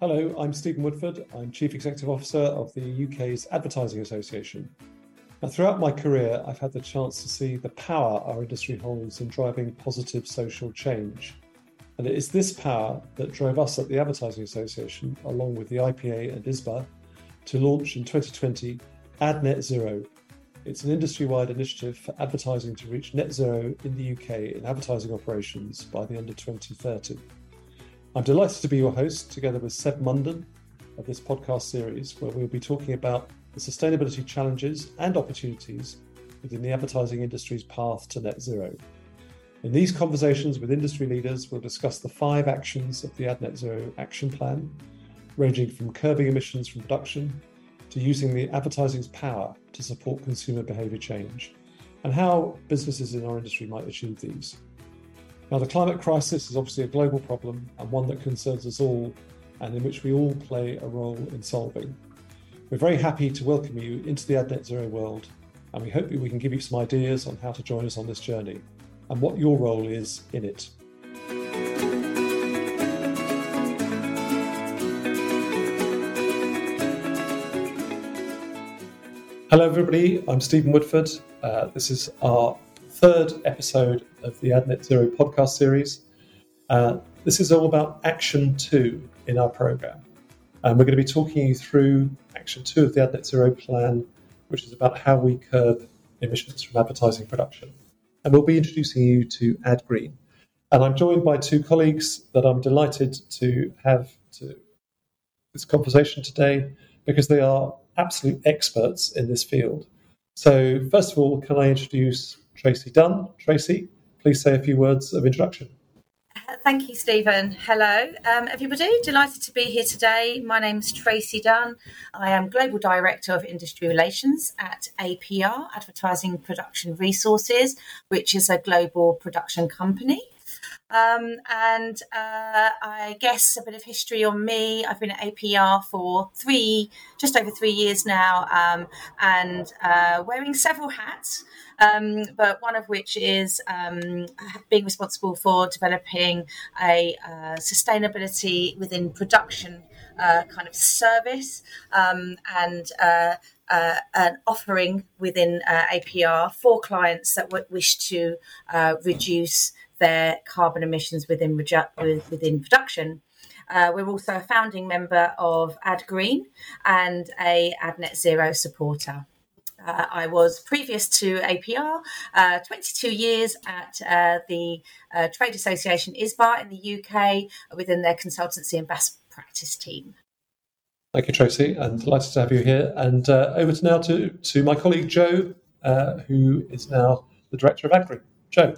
Hello, I'm Stephen Woodford. I'm Chief Executive Officer of the UK's Advertising Association. Now, throughout my career, I've had the chance to see the power our industry holds in driving positive social change. And it is this power that drove us at the Advertising Association, along with the IPA and ISBA, to launch in 2020 Ad Net Zero. It's an industry wide initiative for advertising to reach net zero in the UK in advertising operations by the end of 2030. I'm delighted to be your host, together with Seb Munden, of this podcast series, where we'll be talking about the sustainability challenges and opportunities within the advertising industry's path to net zero. In these conversations with industry leaders, we'll discuss the five actions of the Ad Net Zero Action Plan, ranging from curbing emissions from production to using the advertising's power to support consumer behaviour change, and how businesses in our industry might achieve these. Now, the climate crisis is obviously a global problem and one that concerns us all and in which we all play a role in solving. We're very happy to welcome you into the Ad Net Zero world, and we hope we can give you some ideas on how to join us on this journey and what your role is in it. Hello, everybody. I'm Stephen Woodford. Uh, this is our third episode of the Ad Net Zero podcast series. Uh, this is all about Action 2 in our program. And we're going to be talking you through Action 2 of the Ad Net Zero plan, which is about how we curb emissions from advertising production. And we'll be introducing you to AdGreen. And I'm joined by two colleagues that I'm delighted to have to this conversation today because they are absolute experts in this field. So, first of all, can I introduce Traci Dunne. Traci, please say a few words of introduction. Thank you, Stephen. Hello, um, everybody. Delighted to be here today. My name is Traci Dunne. I am Global Director of Industry Relations at APR, Advertising Production Resources, which is a global production company. Um, and uh, I guess a bit of history on me. I've been at APR for three, just over three years now, um, and uh, wearing several hats. Um, but one of which is um, being responsible for developing a uh, sustainability within production uh, kind of service um, and uh, uh, an offering within uh, APR for clients that w- wish to uh, reduce their carbon emissions within within production. Uh, we're also a founding member of AdGreen and a Ad Net Zero supporter. Uh, I was previous to APR, uh, 22 years at uh, the uh, Trade Association ISBA in the UK within their consultancy and best practice team. Thank you, Traci, and delighted to have you here. And uh, over to now to, to my colleague Jo, uh, who is now the director of Ad Green. Jo.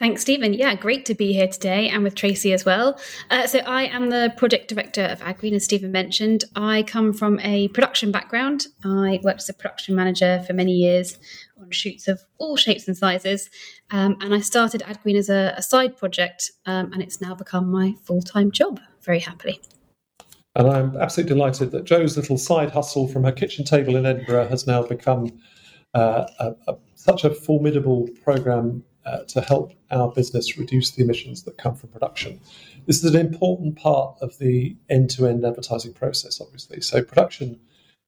Thanks, Stephen. Yeah, great to be here today and with Traci as well. Uh, so, I am the project director of AdGreen, as Stephen mentioned. I come from a production background. I worked as a production manager for many years on shoots of all shapes and sizes. Um, and I started AdGreen as a, a side project, um, and it's now become my full time job, very happily. And I'm absolutely delighted that Jo's little side hustle from her kitchen table in Edinburgh has now become uh, a, a, such a formidable program uh, to help our business reduce the emissions that come from production. This is an important part of the end to end advertising process, obviously. So, production,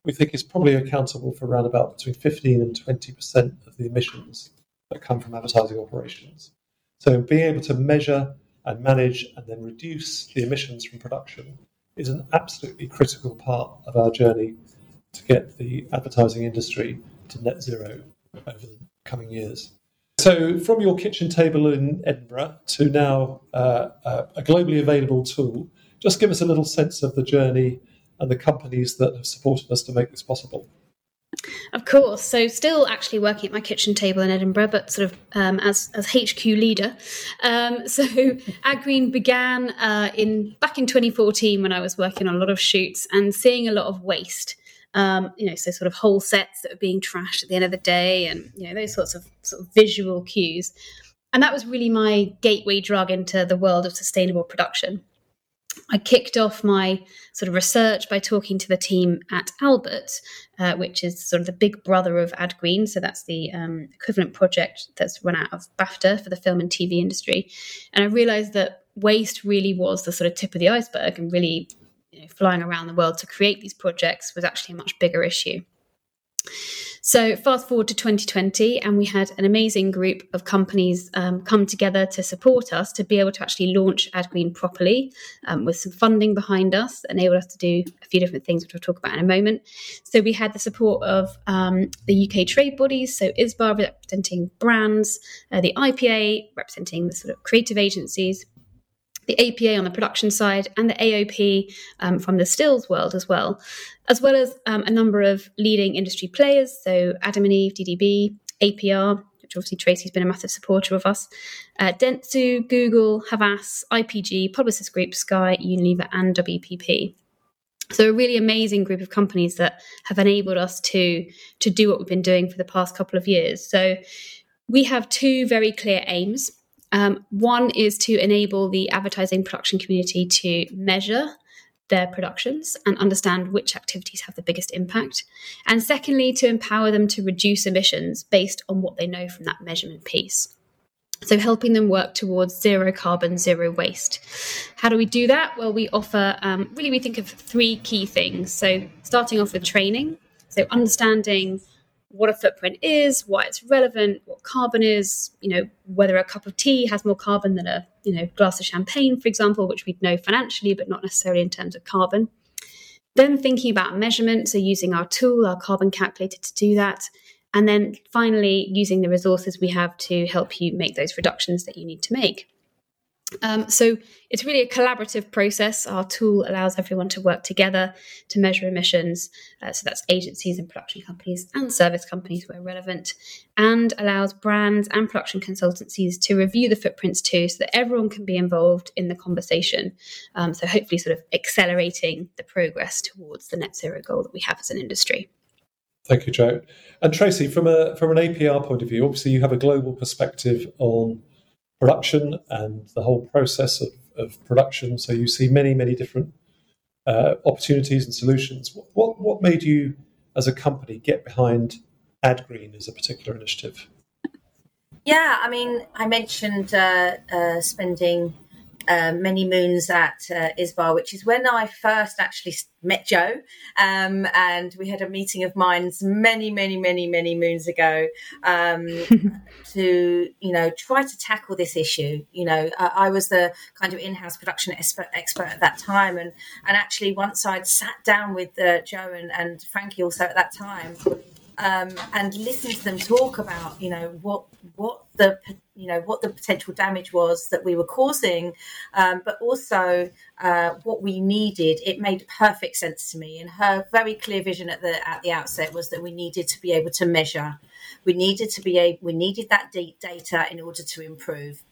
we think, is probably accountable for around about between 15 and 20% of the emissions that come from advertising operations. So, being able to measure and manage and then reduce the emissions from production is an absolutely critical part of our journey to get the advertising industry to net zero over the coming years. So, from your kitchen table in Edinburgh to now uh, uh, a globally available tool, just give us a little sense of the journey and the companies that have supported us to make this possible. Of course. So, still actually working at my kitchen table in Edinburgh, but sort of um, as as HQ leader. Um, so, AdGreen began uh, in back in 2014 when I was working on a lot of shoots and seeing a lot of waste um, you know, so sort of whole sets that are being trashed at the end of the day, and you know those sorts of sort of visual cues. And that was really my gateway drug into the world of sustainable production. I kicked off my sort of research by talking to the team at Albert, uh, which is sort of the big brother of AdGreen. So that's the um, equivalent project that's run out of BAFTA for the film and TV industry. And I realized that waste really was the sort of tip of the iceberg and really you know, flying around the world to create these projects was actually a much bigger issue. So, fast forward to 2020, and we had an amazing group of companies um, come together to support us to be able to actually launch AdGreen properly um, with some funding behind us, enabled us to do a few different things, which we'll talk about in a moment. So, we had the support of um, the UK trade bodies, so ISBA representing brands, uh, the IPA representing the sort of creative agencies, the APA on the production side, and the AOP um, from the stills world as well, as well as um, a number of leading industry players. So Adam and Eve, DDB, APR, which obviously Traci's been a massive supporter of us, uh, Dentsu, Google, Havas, IPG, Publicis Group, Sky, Unilever, and WPP. So a really amazing group of companies that have enabled us to to do what we've been doing for the past couple of years. So we have two very clear aims. Um, one is to enable the advertising production community to measure their productions and understand which activities have the biggest impact. And secondly, to empower them to reduce emissions based on what they know from that measurement piece. So, helping them work towards zero carbon, zero waste. How do we do that? Well, we offer um, really, we think of three key things. So, starting off with training. So, understanding what a footprint is, why it's relevant, what carbon is, you know, whether a cup of tea has more carbon than a, you know, glass of champagne, for example, which we'd know financially, but not necessarily in terms of carbon. Then thinking about measurement, so using our tool, our carbon calculator to do that. And then finally, using the resources we have to help you make those reductions that you need to make. Um, so it's really a collaborative process. Our tool allows everyone to work together to measure emissions. Uh, so that's agencies and production companies and service companies where relevant, and allows brands and production consultancies to review the footprints too, so that everyone can be involved in the conversation. Um, so hopefully, sort of accelerating the progress towards the net zero goal that we have as an industry. Thank you, Jo. And Traci, from a from an APR point of view, obviously you have a global perspective on production and the whole process of, of production. So you see many, many different uh, opportunities and solutions. What, what made you, as a company, get behind AdGreen as a particular initiative? Yeah, I mean, I mentioned uh, uh, spending uh, many moons at uh, ISBA, which is when I first actually met Jo. Um, and we had a meeting of minds many, many, many, many moons ago um, to, you know, try to tackle this issue. You know, uh, I was the kind of in-house production expert, expert at that time. And, and actually, once I'd sat down with uh, Jo and, and Frankie also at that time, um, and listen to them talk about you know what what the you know what the potential damage was that we were causing, um, but also uh, what we needed. It made perfect sense to me, and her very clear vision at the at the outset was that we needed to be able to measure. We needed to be able, we needed that deep data in order to improve.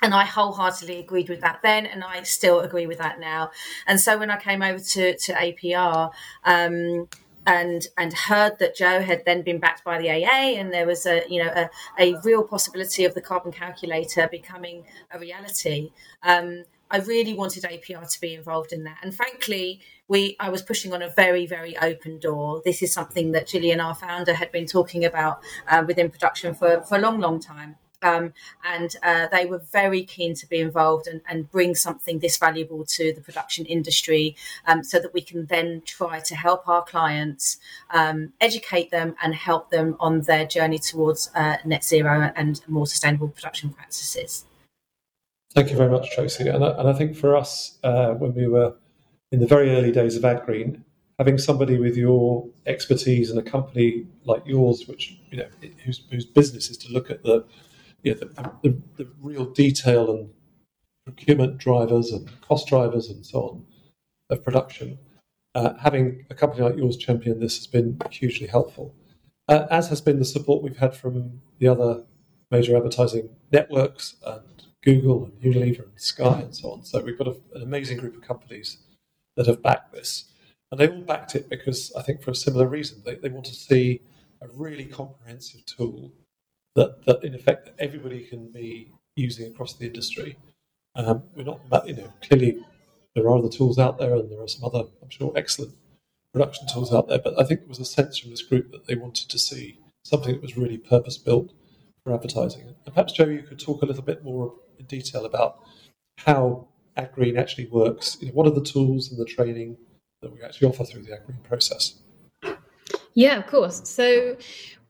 And I wholeheartedly agreed with that then, and I still agree with that now. And so when I came over to, to APR, um, and and heard that Jo had then been backed by the AA, and there was a you know a, a real possibility of the carbon calculator becoming a reality. Um, I really wanted APR to be involved in that, and frankly, we I was pushing on a very very open door. This is something that Gillian, our founder, had been talking about uh, within production for for a long long time. Um, and uh, they were very keen to be involved and, and, bring something this valuable to the production industry um, so that we can then try to help our clients um, educate them and help them on their journey towards uh, net zero and more sustainable production practices. Thank you very much, Traci. And I, and I think for us, uh, when we were in the very early days of AdGreen, having somebody with your expertise and a company like yours, which you know, whose, whose business is to look at the you know, the, the, the, real detail and procurement drivers and cost drivers and so on of production. Uh, having a company like yours champion this has been hugely helpful, uh, as has been the support we've had from the other major advertising networks and Google and Unilever and Sky and so on. So we've got a, an amazing group of companies that have backed this. And they all backed it because I think for a similar reason. They, they want to see a really comprehensive tool that, that in effect everybody can be using across the industry. Um, we're not, you know, clearly there are other tools out there, and there are some other, I'm sure, excellent production tools out there. But I think it was a sense from this group that they wanted to see something that was really purpose built for advertising. And perhaps Jo, you could talk a little bit more in detail about how AdGreen actually works? You know, what are the tools and the training that we actually offer through the AdGreen process? Yeah, of course. So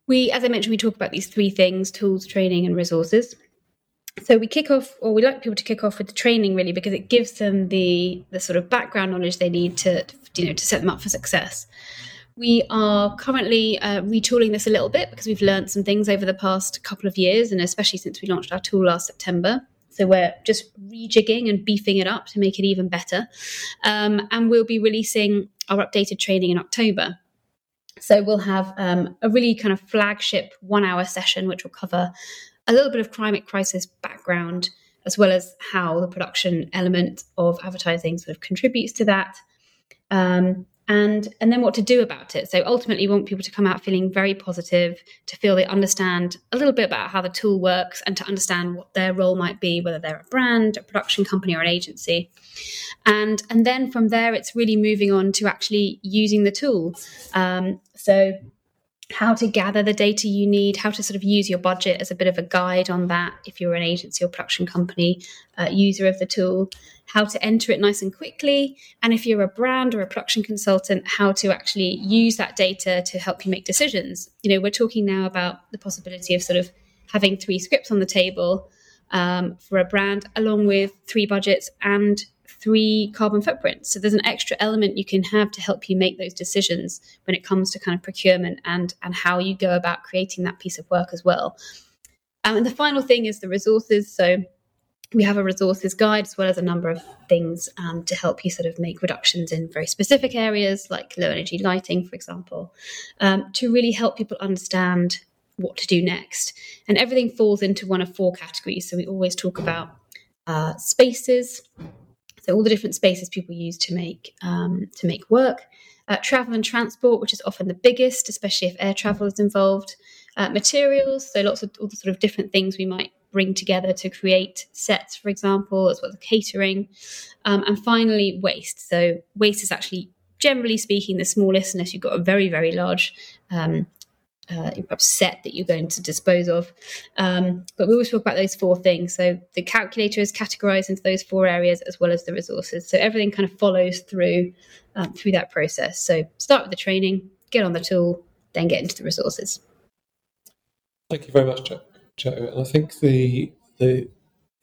we, as I mentioned, we talk about these three things: tools, training, and resources. So we kick off, or we like people to kick off with the training, really, because it gives them the the sort of background knowledge they need to, you know, to set them up for success. We are currently uh, retooling this a little bit because we've learned some things over the past couple of years, and especially since we launched our tool last September. So we're just rejigging and beefing it up to make it even better. Um, and we'll be releasing our updated training in October. So we'll have um, a really kind of flagship one hour session, which will cover a little bit of climate crisis background, as well as how the production element of advertising sort of contributes to that. Um, and and then what to do about it. So ultimately, we want people to come out feeling very positive, to feel they understand a little bit about how the tool works, and to understand what their role might be, whether they're a brand, a production company, or an agency. And and then from there, it's really moving on to actually using the tool. Um, so how to gather the data you need, how to sort of use your budget as a bit of a guide on that if you're an agency or production company uh, user of the tool, how to enter it nice and quickly, and if you're a brand or a production consultant, how to actually use that data to help you make decisions. You know, we're talking now about the possibility of sort of having three scripts on the table um, for a brand, along with three budgets and three carbon footprints. So there's an extra element you can have to help you make those decisions when it comes to kind of procurement and and how you go about creating that piece of work as well. Um, and the final thing is the resources. So we have a resources guide as well as a number of things um, to help you sort of make reductions in very specific areas like low energy lighting, for example, um, to really help people understand what to do next. And everything falls into one of four categories. So we always talk about uh, spaces, so all the different spaces people use to make um, to make work. Uh, travel and transport, which is often the biggest, especially if air travel is involved. Uh, materials, so lots of all the sort of different things we might bring together to create sets, for example, as well as catering. Um, and finally, waste. So waste is actually generally speaking the smallest, unless you've got a very very large um, uh, set that you're going to dispose of. Um, but we always talk about those four things. So the calculator is categorized into those four areas as well as the resources. So everything kind of follows through um, through that process. So start with the training, get on the tool, then get into the resources. Thank you very much, Jo. Jo. And I think the the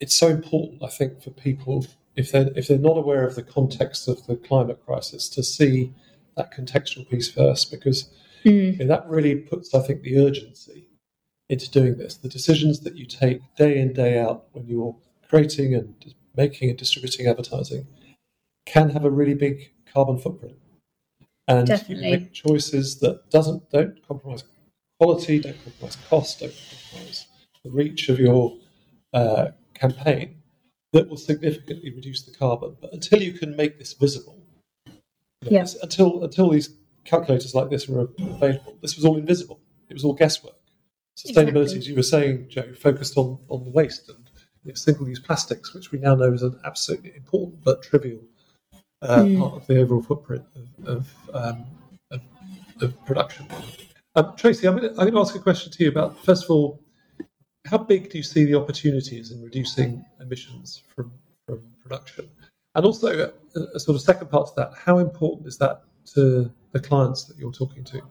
it's so important. I think for people if they if they're not aware of the context of the climate crisis to see that contextual piece first because Mm. And that really puts, I think, the urgency into doing this. The decisions that you take day in, day out when you're creating and making and distributing advertising can have a really big carbon footprint. And Definitely. you make choices that doesn't don't compromise quality, don't compromise cost, don't compromise the reach of your uh, campaign that will significantly reduce the carbon. But until you can make this visible, you know, yes. until until these calculators like this were available, this was all invisible. It was all guesswork. Sustainability, exactly. as you were saying, Jo, focused on, on the waste and you know, single-use plastics, which we now know is an absolutely important but trivial uh, mm. part of the overall footprint of, of, um, of, of production. Um, Traci, I'm going, to, ask a question to you about, first of all, how big do you see the opportunities in reducing emissions from, from production? And also, a, a sort of second part to that, how important is that to the clients that you're talking to?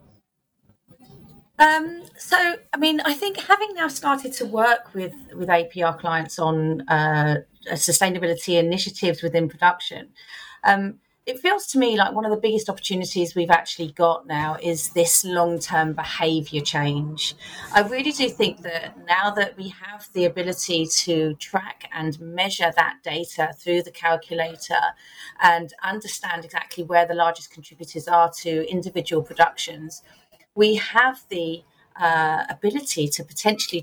Um, so, I mean, I think having now started to work with with APR clients on uh, sustainability initiatives within production, um, it feels to me like one of the biggest opportunities we've actually got now is this long term behavior change. I really do think that now that we have the ability to track and measure that data through the calculator and understand exactly where the largest contributors are to individual productions, we have the uh, ability to potentially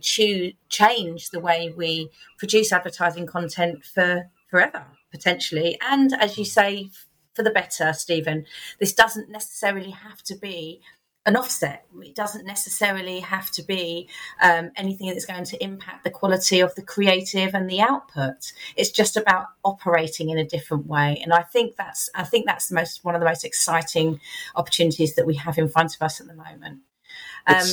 change the way we produce advertising content for forever, potentially. And as you say, for the better, Stephen. This doesn't necessarily have to be an offset. It doesn't necessarily have to be um, anything that's going to impact the quality of the creative and the output. It's just about operating in a different way, and I think that's I think that's the most one of the most exciting opportunities that we have in front of us at the moment. Um,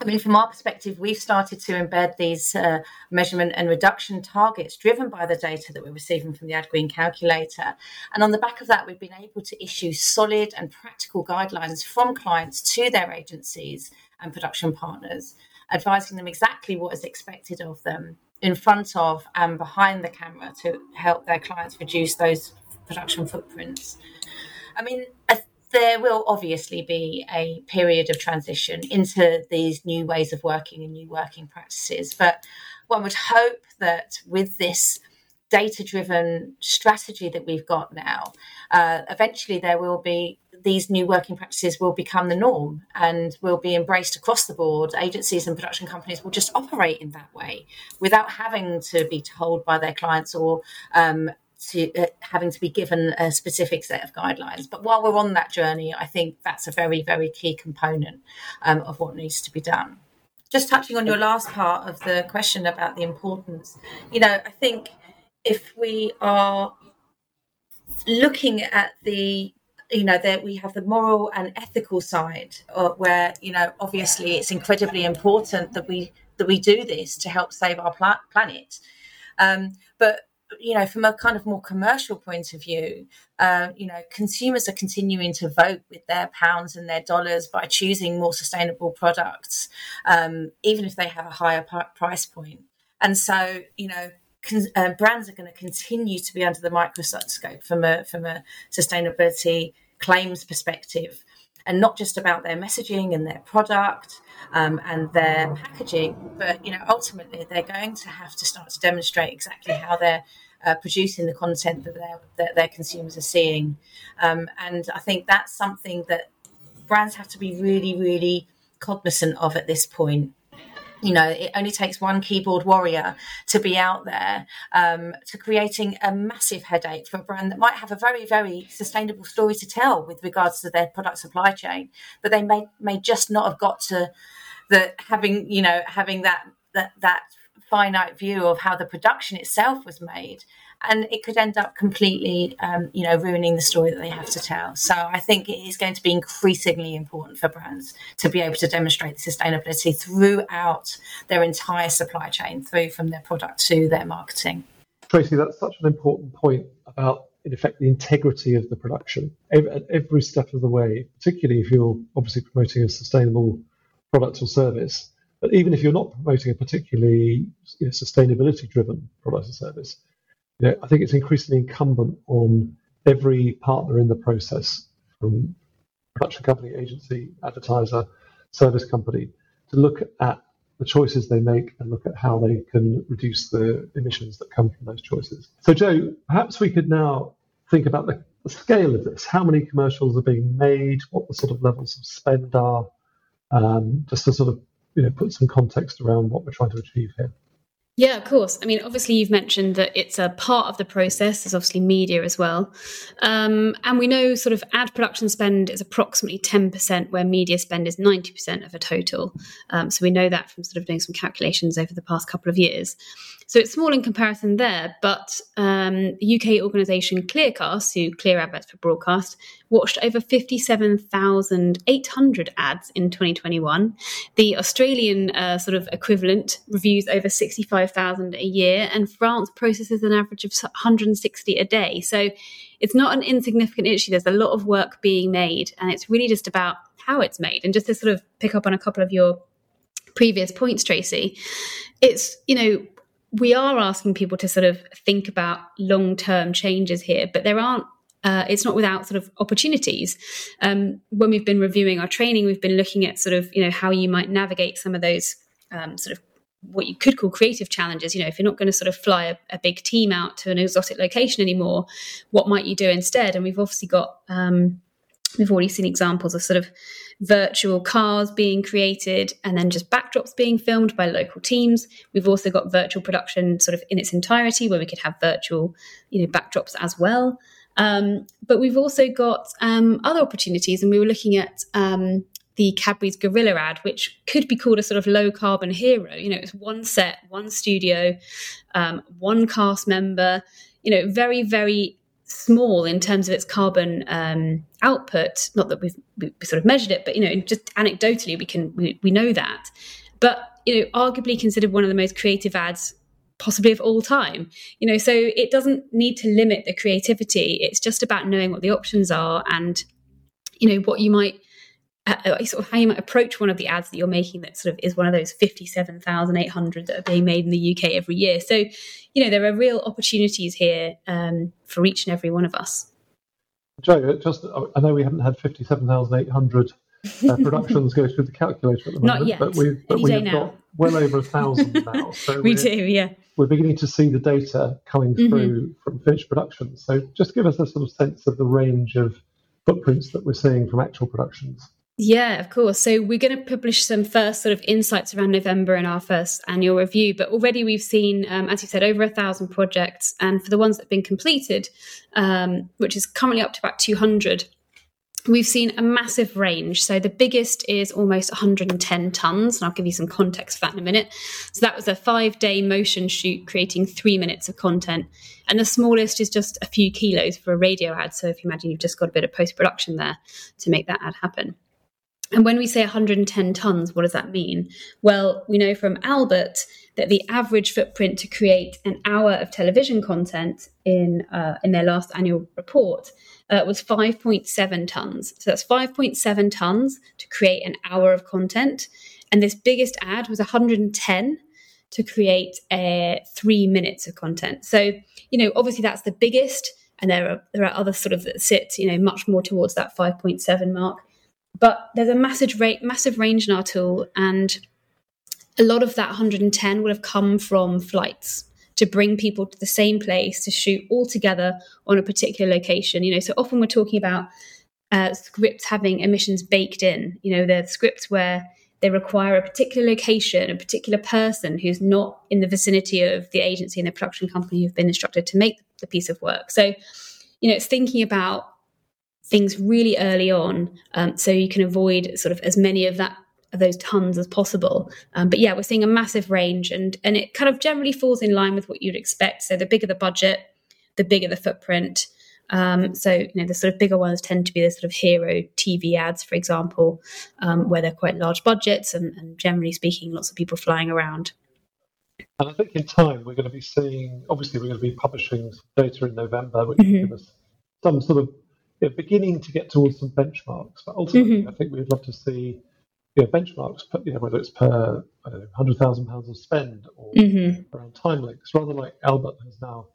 I mean, from our perspective, we've started to embed these uh, measurement and reduction targets driven by the data that we're receiving from the AdGreen calculator. And on the back of that, we've been able to issue solid and practical guidelines from clients to their agencies and production partners, advising them exactly what is expected of them in front of and behind the camera to help their clients reduce those production footprints. I mean, there will obviously be a period of transition into these new ways of working and new working practices. But one would hope that with this data driven strategy that we've got now, uh, eventually there will be these new working practices will become the norm and will be embraced across the board. Agencies and production companies will just operate in that way without having to be told by their clients or um, to uh, having to be given a specific set of guidelines. But while we're on that journey, I think that's a very, very key component um, of what needs to be done. Just touching on your last part of the question about the importance, you know, I think if we are looking at the you know that we have the moral and ethical side uh, where you know obviously it's incredibly important that we that we do this to help save our pla- planet um, but you know, from a kind of more commercial point of view, uh, you know, consumers are continuing to vote with their pounds and their dollars by choosing more sustainable products, um, even if they have a higher p- price point. And so, you know, con- uh, brands are going to continue to be under the microscope from a from a sustainability claims perspective, and not just about their messaging and their product um, and their packaging, but you know ultimately they're going to have to start to demonstrate exactly how they're uh, producing the content that their that their consumers are seeing, um, and I think that's something that brands have to be really really cognizant of at this point you know it only takes one keyboard warrior to be out there um, to creating a massive headache for a brand that might have a very very sustainable story to tell with regards to their product supply chain but they may may just not have got to the having you know having that that that finite view of how the production itself was made and it could end up completely um, you know ruining the story that they have to tell so i think it is going to be increasingly important for brands to be able to demonstrate the sustainability throughout their entire supply chain through from their product to their marketing traci that's such an important point about in effect the integrity of the production at every step of the way particularly if you're obviously promoting a sustainable product or service. But even if you're not promoting a particularly you know, sustainability driven product or service, you know, I think it's increasingly incumbent on every partner in the process, from production company, agency, advertiser, service company, to look at the choices they make and look at how they can reduce the emissions that come from those choices. So, Jo, perhaps we could now think about the, the scale of this. How many commercials are being made? What the sort of levels of spend are? um, just to sort of you know put some context around what we're trying to achieve here. Yeah, of course. I mean, obviously, you've mentioned that it's a part of the process. There's obviously media as well. Um, and we know sort of ad production spend is approximately 10%, where media spend is 90% of a total. Um, so we know that from sort of doing some calculations over the past couple of years. So it's small in comparison there, but um, UK organisation Clearcast, who clear adverts for broadcast, watched over 57,800 ads in 2021. The Australian uh, sort of equivalent reviews over 65,000 a year, and France processes an average of 160 a day. So it's not an insignificant issue. There's a lot of work being made, and it's really just about how it's made. And just to sort of pick up on a couple of your previous points, Traci, it's, you know, we are asking people to sort of think about long term changes here, but there aren't. Uh, it's not without sort of opportunities. Um, when we've been reviewing our training, we've been looking at sort of you know how you might navigate some of those um, sort of what you could call creative challenges. You know, if you're not going to sort of fly a, a, big team out to an exotic location anymore, what might you do instead? And we've obviously got um, we've already seen examples of sort of virtual cars being created and then just backdrops being filmed by local teams. We've also got virtual production sort of in its entirety where we could have virtual, you know, backdrops as well. Um, but we've also got um, other opportunities, and we were looking at um, the Cadbury's Gorilla ad, which could be called a sort of low carbon hero. You know, it's one set, one studio, um, one cast member. You know, very very small in terms of its carbon um, output. Not that we've, we sort of measured it, but you know, just anecdotally, we can we, we know that. But you know, arguably considered one of the most creative ads possibly of all time. You know, so it doesn't need to limit the creativity. It's just about knowing what the options are and you know what you might uh, uh, sort of how you might approach one of the ads that you're making that sort of is one of those 57,800 that are being made in the UK every year. So, you know, there are real opportunities here um, for each and every one of us. Jo, just I know we haven't had 57,800 uh, productions go through the calculator at the moment, Not yet. but we've, but we've got well over a thousand now. So we do, yeah. We're beginning to see the data coming mm-hmm. through from finished productions. So just give us a sort of sense of the range of footprints that we're seeing from actual productions. Yeah, of course. So we're going to publish some first sort of insights around November in our first annual review. But already we've seen, um, as you said, over a thousand projects, and for the ones that have been completed, um, which is currently up to about two hundred, we've seen a massive range. So the biggest is almost 110 tons, and I'll give you some context for that in a minute. So that was a five-day motion shoot creating three minutes of content, and the smallest is just a few kilos for a radio ad. So if you imagine you've just got a bit of post-production there to make that ad happen. And when we say 110 tons, what does that mean? Well, we know from Albert that the average footprint to create an hour of television content in uh, in their last annual report uh, was 5.7 tons. So that's 5.7 tons to create an hour of content, and this biggest ad was 110 to create uh, three minutes of content. So you know, obviously that's the biggest, and there are there are other sort of that sit you know much more towards that 5.7 mark. But there's a massive rate, massive range in our tool, and a lot of that 110 would have come from flights to bring people to the same place to shoot all together on a particular location. You know, so often we're talking about uh, scripts having emissions baked in. You know, the scripts where they require a particular location, a particular person who's not in the vicinity of the agency and the production company who've been instructed to make the piece of work. So, you know, it's thinking about things really early on um, so you can avoid sort of as many of that of those tons as possible um, but yeah we're seeing a massive range and and it kind of generally falls in line with what you'd expect so the bigger the budget the bigger the footprint um, so you know the sort of bigger ones tend to be the sort of hero tv ads for example um, where they're quite large budgets and, and generally speaking lots of people flying around and I think in time we're going to be seeing, obviously, we're going to be publishing data in November, which mm-hmm. will give us some sort of you know, beginning to get towards some benchmarks. But ultimately, mm-hmm. I think we'd love to see you know, benchmarks, you know, whether it's per I don't know, hundred thousand pounds of spend or mm-hmm. around time links, rather like Albert has now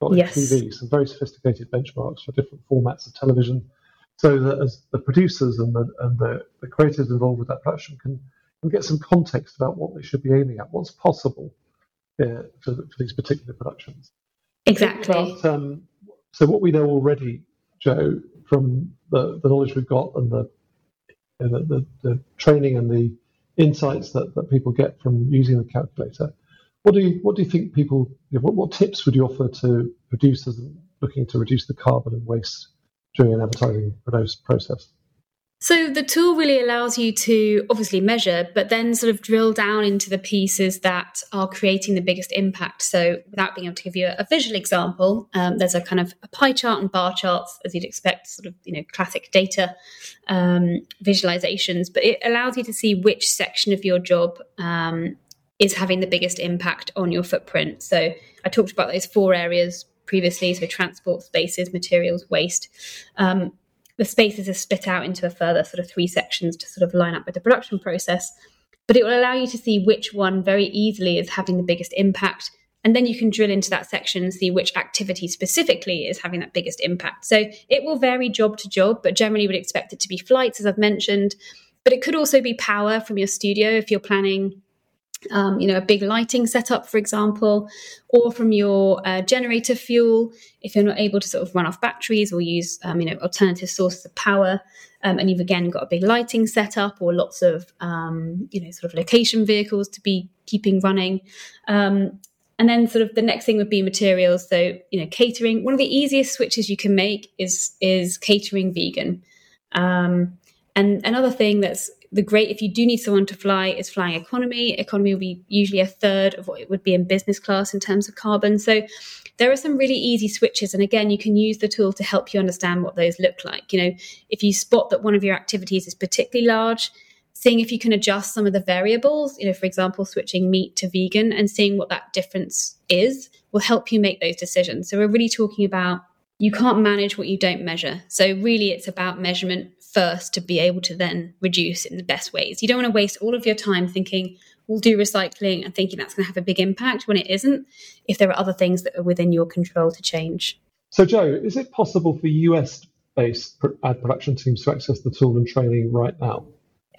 got yes. TV, some very sophisticated benchmarks for different formats of television, so that as the producers and the and the, the creators involved with that production can, can get some context about what they should be aiming at, what's possible uh, for, for these particular productions. Exactly. About, um, so what we know already Jo, from the, the knowledge we've got and the, the, the, the, training and the insights that, that people get from using the calculator, what do you what do you think people? You know, what, what tips would you offer to producers looking to reduce the carbon and waste during an advertising process? So the tool really allows you to obviously measure, but then sort of drill down into the pieces that are creating the biggest impact. So without being able to give you a, visual example, um, there's a kind of a pie chart and bar charts, as you'd expect, sort of you know classic data um, visualizations. But it allows you to see which section of your job um, is having the biggest impact on your footprint. So I talked about those four areas previously so transport spaces materials waste um, the spaces are split out into a further sort of three sections to sort of line up with the production process. But it will allow you to see which one very easily is having the biggest impact. And then you can drill into that section and see which activity specifically is having that biggest impact. So it will vary job to job, but generally would expect it to be flights, as I've mentioned. But it could also be power from your studio if you're planning um, you know, a big lighting setup, for example, or from your uh, generator fuel if you're not able to sort of run off batteries or use, um, you know, alternative sources of power. Um, and you've again got a big lighting setup or lots of, um, you know, sort of location vehicles to be keeping running. Um, and then sort of the next thing would be materials. So, you know, catering. One of the easiest switches you can make is is catering vegan. Um, and another thing that's the great if you do need someone to fly is flying economy. Economy will be usually a third of what it would be in business class in terms of carbon. So there are some really easy switches. And again, you can use the tool to help you understand what those look like. You know, if you spot that one of your activities is particularly large, seeing if you can adjust some of the variables, you know, for example, switching meat to vegan and seeing what that difference is will help you make those decisions. So we're really talking about you can't manage what you don't measure. So really it's about measurement first to be able to then reduce in the best ways. You don't want to waste all of your time thinking we'll do recycling and thinking that's going to have a big impact when it isn't if there are other things that are within your control to change. So Jo, is it possible for US based ad production teams to access the tool and training right now?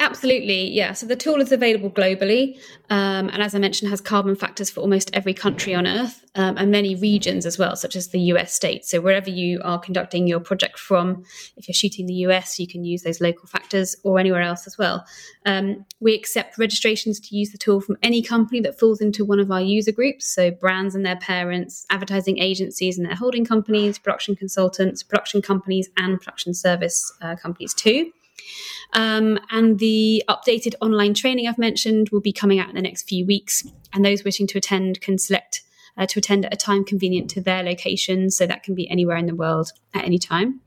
Absolutely, yeah. So the tool is available globally, um, and as I mentioned, has carbon factors for almost every country on Earth um, and many regions as well, such as the US states. So wherever you are conducting your project from, if you're shooting the US, you can use those local factors or anywhere else as well. Um, we accept registrations to use the tool from any company that falls into one of our user groups. So brands and their parents, advertising agencies and their holding companies, production consultants, production companies, and production service uh, companies too. Um, and the updated online training I've mentioned will be coming out in the next few weeks. And those wishing to attend can select uh, to attend at a time convenient to their location. So that can be anywhere in the world at any time.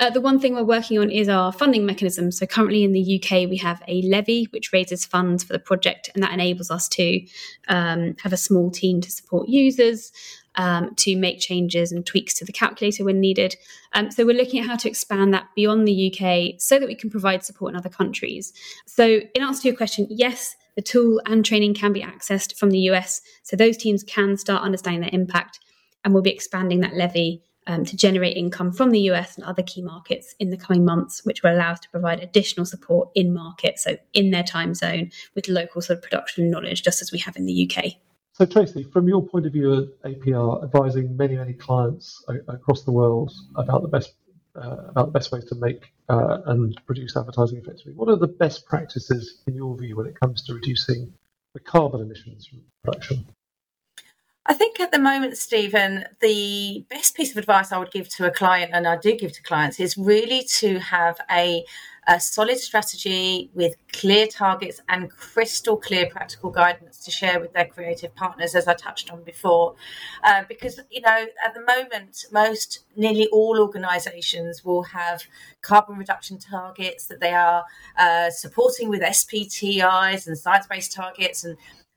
Uh, the one thing we're working on is our funding mechanism. So currently in the UK, we have a levy which raises funds for the project, and that enables us to um, have a small team to support users, um, to make changes and tweaks to the calculator when needed. Um, so we're looking at how to expand that beyond the UK so that we can provide support in other countries. So in answer to your question, yes, the tool and training can be accessed from the US. So those teams can start understanding their impact, and we'll be expanding that levy. Um, to generate income from the US and other key markets in the coming months, which will allow us to provide additional support in market, so in their time zone with local sort of production knowledge, just as we have in the UK. So, Traci, from your point of view at APR, advising many, many clients across the world about the best uh, about the best ways to make uh, and produce advertising effectively, what are the best practices in your view when it comes to reducing the carbon emissions from production? I think at the moment, Stephen, the best piece of advice I would give to a client, and I do give to clients, is really to have a a solid strategy with clear targets and crystal clear practical guidance to share with their creative partners, as I touched on before. Uh, because, you know, at the moment, most, nearly all organisations will have carbon reduction targets that they are uh, supporting with SBTis and science based targets and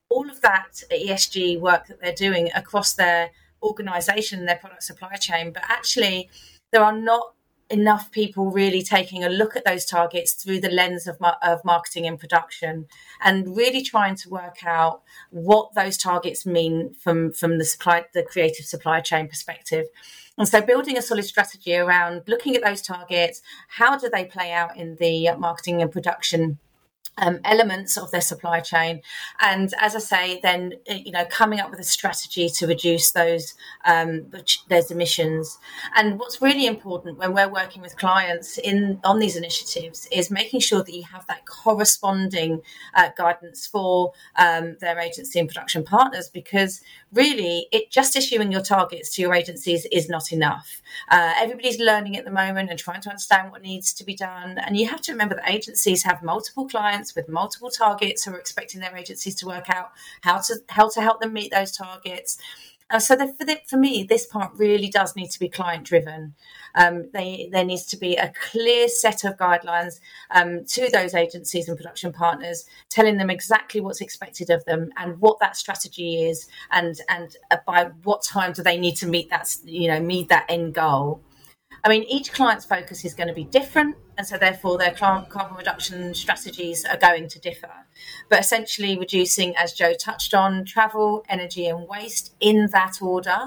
all of that ESG work that they're doing across their organisation, their product supply chain. But actually, there are not enough people really taking a look at those targets through the lens of, of marketing and production and really trying to work out what those targets mean from from the supply the creative supply chain perspective. And so building a solid strategy around looking at those targets how do they play out in the marketing and production um, elements of their supply chain. And as I say, then uh, you know coming up with a strategy to reduce those um, those emissions. And what's really important when we're working with clients in on these initiatives is making sure that you have that corresponding uh, guidance for um, their agency and production partners, because really, it just issuing your targets to your agencies is not enough. Uh, everybody's learning at the moment and trying to understand what needs to be done. And you have to remember that agencies have multiple clients with multiple targets who are expecting their agencies to work out how to how to help them meet those targets. Uh, so the, for, the, for, me, this part really does need to be client driven. Um, they, there needs to be a clear set of guidelines um, to those agencies and production partners, telling them exactly what's expected of them and what that strategy is, and and uh, by what time do they need to meet that you know meet that end goal. I mean, each client's focus is going to be different, and so therefore their carbon reduction strategies are going to differ. But essentially, reducing, as Jo touched on, travel, energy, and waste in that order,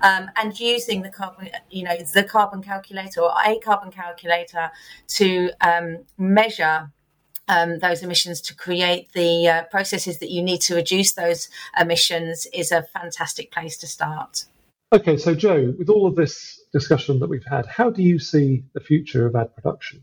um, and using the carbon, you know, the carbon calculator or a carbon calculator to um, measure. Um, those emissions to create the uh, processes that you need to reduce those emissions is a fantastic place to start. Okay, so Jo, with all of this discussion that we've had, how do you see the future of ad production?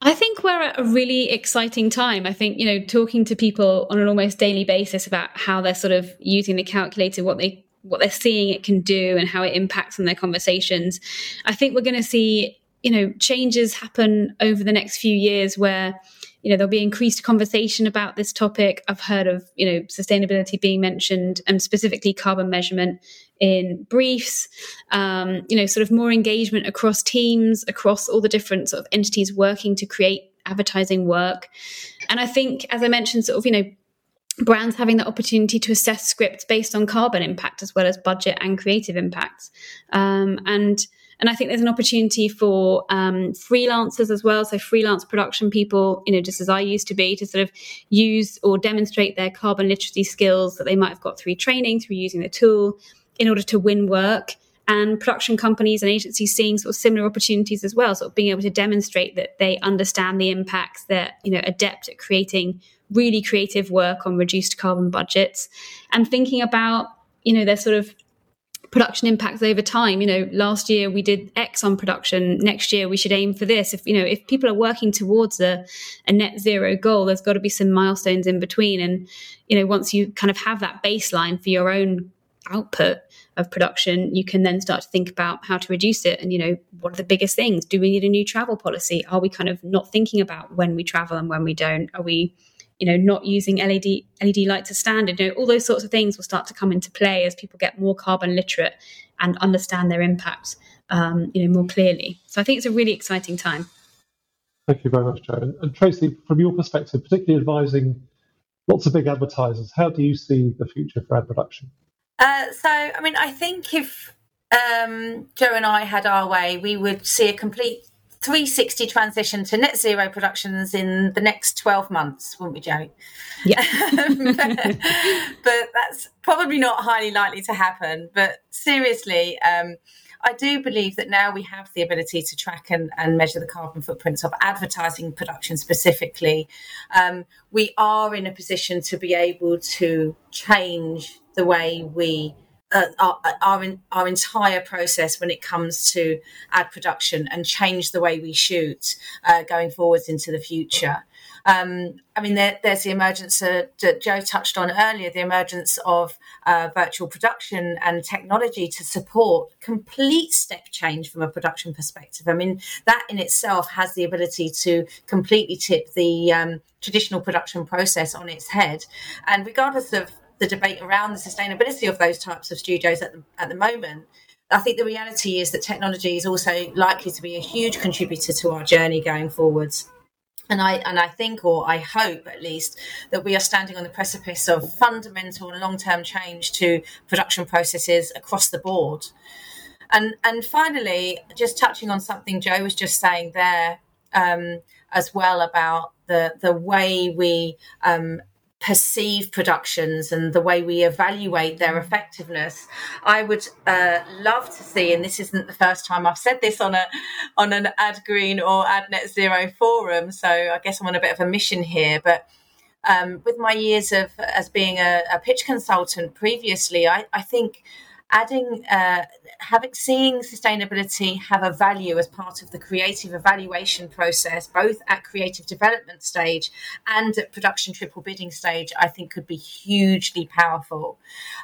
I think we're at a really exciting time. I think, you know, talking to people on an almost daily basis about how they're sort of using the calculator, what they what they're seeing it can do and how it impacts on their conversations. I think we're going to see, you know, changes happen over the next few years where you know there'll be increased conversation about this topic. I've heard of you know sustainability being mentioned and specifically carbon measurement in briefs. Um, you know, sort of more engagement across teams, across all the different sort of entities working to create advertising work. And I think, as I mentioned, sort of you know brands having the opportunity to assess scripts based on carbon impact as well as budget and creative impacts. Um, and and I think there's an opportunity for um, freelancers as well. So freelance production people, you know, just as I used to be, to sort of use or demonstrate their carbon literacy skills that they might have got through training, through using the tool, in order to win work. And production companies and agencies seeing sort of similar opportunities as well, sort of being able to demonstrate that they understand the impacts, they're you know adept at creating really creative work on reduced carbon budgets. And thinking about you know their sort of production impacts over time you know last year we did x on production next year we should aim for this. If you know if people are working towards a, a net zero goal there's got to be some milestones in between. And you know once you kind of have that baseline for your own output of production you can then start to think about how to reduce it and you know what are the biggest things do we need a new travel policy are we kind of not thinking about when we travel and when we don't are we you know, not using LED LED lights as standard. You know, all those sorts of things will start to come into play as people get more carbon literate and understand their impact, um, you know, more clearly. So I think it's a really exciting time. Thank you very much, Jo. And, and Traci, from your perspective, particularly advising lots of big advertisers, how do you see the future for ad production? Uh, so, I mean, I think if um, Jo and I had our way, we would see a complete 360 transition to net zero productions in the next 12 months, wouldn't we, Jo? Yeah. but, but, that's probably not highly likely to happen. But seriously, um, I do believe that now we have the ability to track and, and measure the carbon footprints of advertising production specifically. Um, we are in a position to be able to change the way we uh, our, our, our entire process when it comes to ad production and change the way we shoot uh, going forwards into the future. Um, I mean, there, there's the emergence that Jo touched on earlier, the emergence of uh, virtual production and technology to support complete step change from a production perspective. I mean, that in itself has the ability to completely tip the um, traditional production process on its head. And regardless of the debate around the sustainability of those types of studios at the, at the moment. I think the reality is that technology is also likely to be a huge contributor to our journey going forwards. And I and I think, or I hope at least, that we are standing on the precipice of fundamental and long term change to production processes across the board. And and finally, just touching on something Jo was just saying there um, as well about the the way we um, perceive productions and the way we evaluate their effectiveness. I would uh, love to see, and this isn't the first time I've said this on a on an AdGreen or Ad Net Zero forum, so I guess I'm on a bit of a mission here, but. Um, with my years of as being a, a pitch consultant previously, I, I think adding uh, having seeing sustainability have a value as part of the creative evaluation process both at creative development stage and at production triple bidding stage i think could be hugely powerful.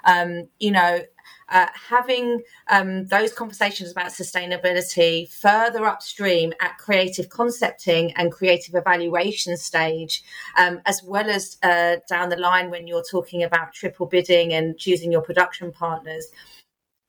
Um, you know uh, having um, those conversations about sustainability further upstream at creative concepting and creative evaluation stage, um, as well as uh, down the line when you're talking about triple bidding and choosing your production partners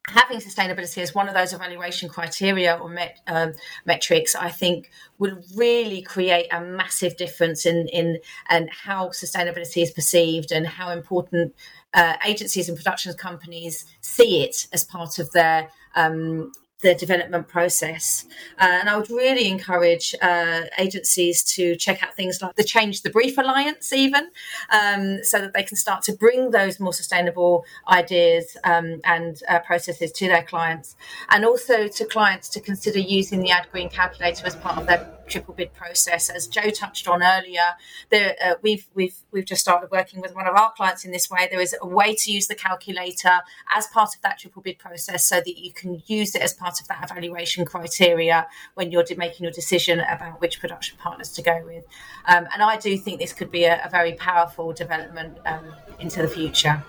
having sustainability as one of those evaluation criteria or met, um, metrics, I think, would really create a massive difference in in and how sustainability is perceived and how important uh, agencies and production companies see it as part of their um, the development process. Uh, and I would really encourage uh, agencies to check out things like the Change the Brief Alliance, even, um, so that they can start to bring those more sustainable ideas um, and uh, processes to their clients. And also to clients to consider using the AdGreen calculator as part of their triple bid process. As Jo touched on earlier, there, uh, we've we've we've just started working with one of our clients in this way. There is a way to use the calculator as part of that triple bid process, so that you can use it as part of that evaluation criteria when you're making your decision about which production partners to go with. Um, and I do think this could be a, a very powerful development um, into the future.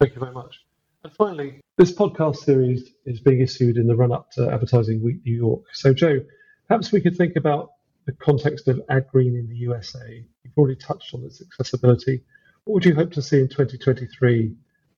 Thank you very much. And finally, this podcast series is being issued in the run up to Advertising Week New York. So, Jo, perhaps we could think about the context of AdGreen in the USA? You've already touched on its accessibility. What would you hope to see in 2023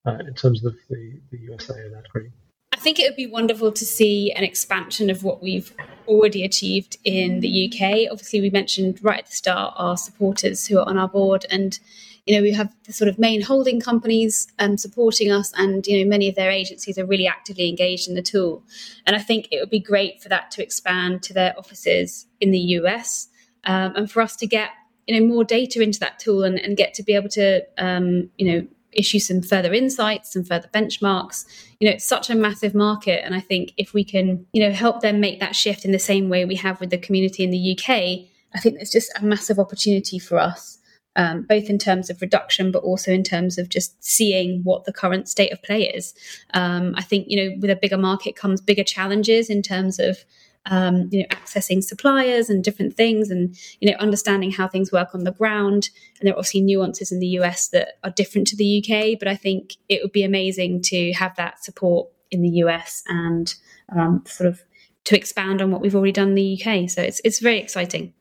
uh, in terms of the, the USA and AdGreen? I think it would be wonderful to see an expansion of what we've already achieved in the UK. Obviously, we mentioned right at the start our supporters who are on our board, and you know we have the sort of main holding companies um, supporting us, and you know many of their agencies are really actively engaged in the tool. And I think it would be great for that to expand to their offices in the US, um, and for us to get you know more data into that tool and, and get to be able to um, you know issue some further insights and further benchmarks you know it's such a massive market and i think if we can you know help them make that shift in the same way we have with the community in the uk i think there's just a massive opportunity for us um, both in terms of reduction but also in terms of just seeing what the current state of play is um, i think you know with a bigger market comes bigger challenges in terms of um, you know, accessing suppliers and different things, and you know, understanding how things work on the ground. And there are obviously nuances in the US that are different to the UK, but I think it would be amazing to have that support in the US and um, sort of to expand on what we've already done in the UK. So it's it's very exciting.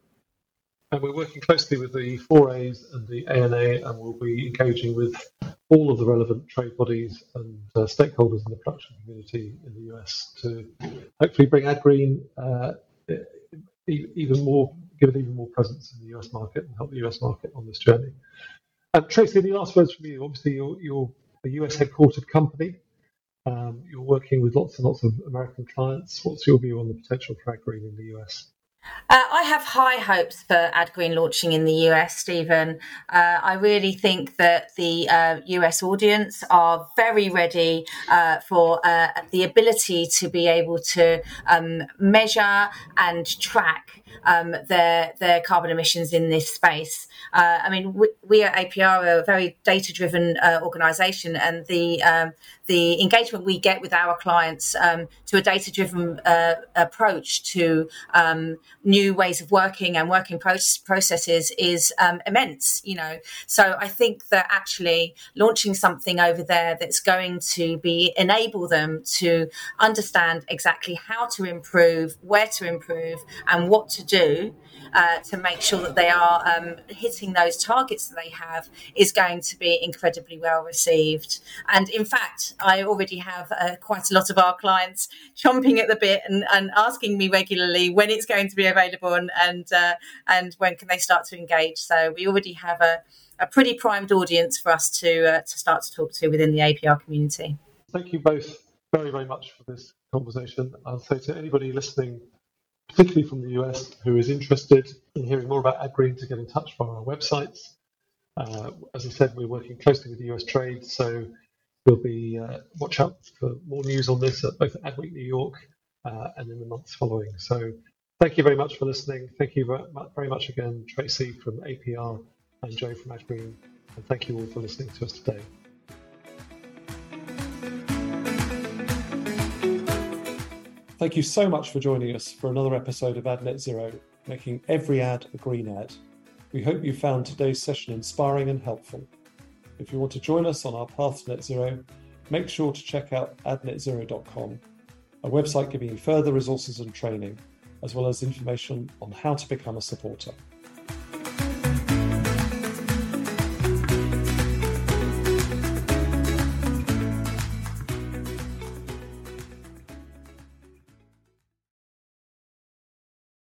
And we're working closely with the 4As and the ANA, and we'll be engaging with all of the relevant trade bodies and uh, stakeholders in the production community in the US to hopefully bring AdGreen uh, even more, give it even more presence in the US market and help the US market on this journey. And Traci, any last words from you? Obviously, you're, you're a US headquartered company. Um, you're working with lots and lots of American clients. What's your view on the potential for AdGreen in the US? Uh, I have high hopes for AdGreen launching in the US, Stephen. Uh, I really think that the uh, US audience are very ready uh, for uh, the ability to be able to um, measure and track um, their their carbon emissions in this space. Uh, I mean, we, we, at APR are a very data driven organisation, and the um, the engagement we get with our clients um, to a data driven uh, approach to um, new ways of working and working processes is um, immense, you know. So I think that actually launching something over there that's going to be enable them to understand exactly how to improve, where to improve, and what to do uh, to make sure that they are um, hitting those targets that they have is going to be incredibly well received. And in fact, I already have uh, quite a lot of our clients chomping at the bit and, and, asking me regularly when it's going to be available and and, uh, and when can they start to engage. So we already have a, a pretty primed audience for us to uh, to start to talk to within the APR community. Thank you both very very much for this conversation. I'll say to anybody listening particularly from the US, who is interested in hearing more about AdGreen to get in touch via our websites. Uh, as I said, we're working closely with the US Trade, so we'll be uh, watch out for more news on this at both Adweek New York uh, and in the months following. So thank you very much for listening. Thank you very much again, Traci from APR and Jo from AdGreen, and thank you all for listening to us today. Thank you so much for joining us for another episode of Ad Net Zero, making every ad a green ad. We hope you found today's session inspiring and helpful. If you want to join us on our path to net zero, make sure to check out adnetzero.com, a website giving you further resources and training, as well as information on how to become a supporter.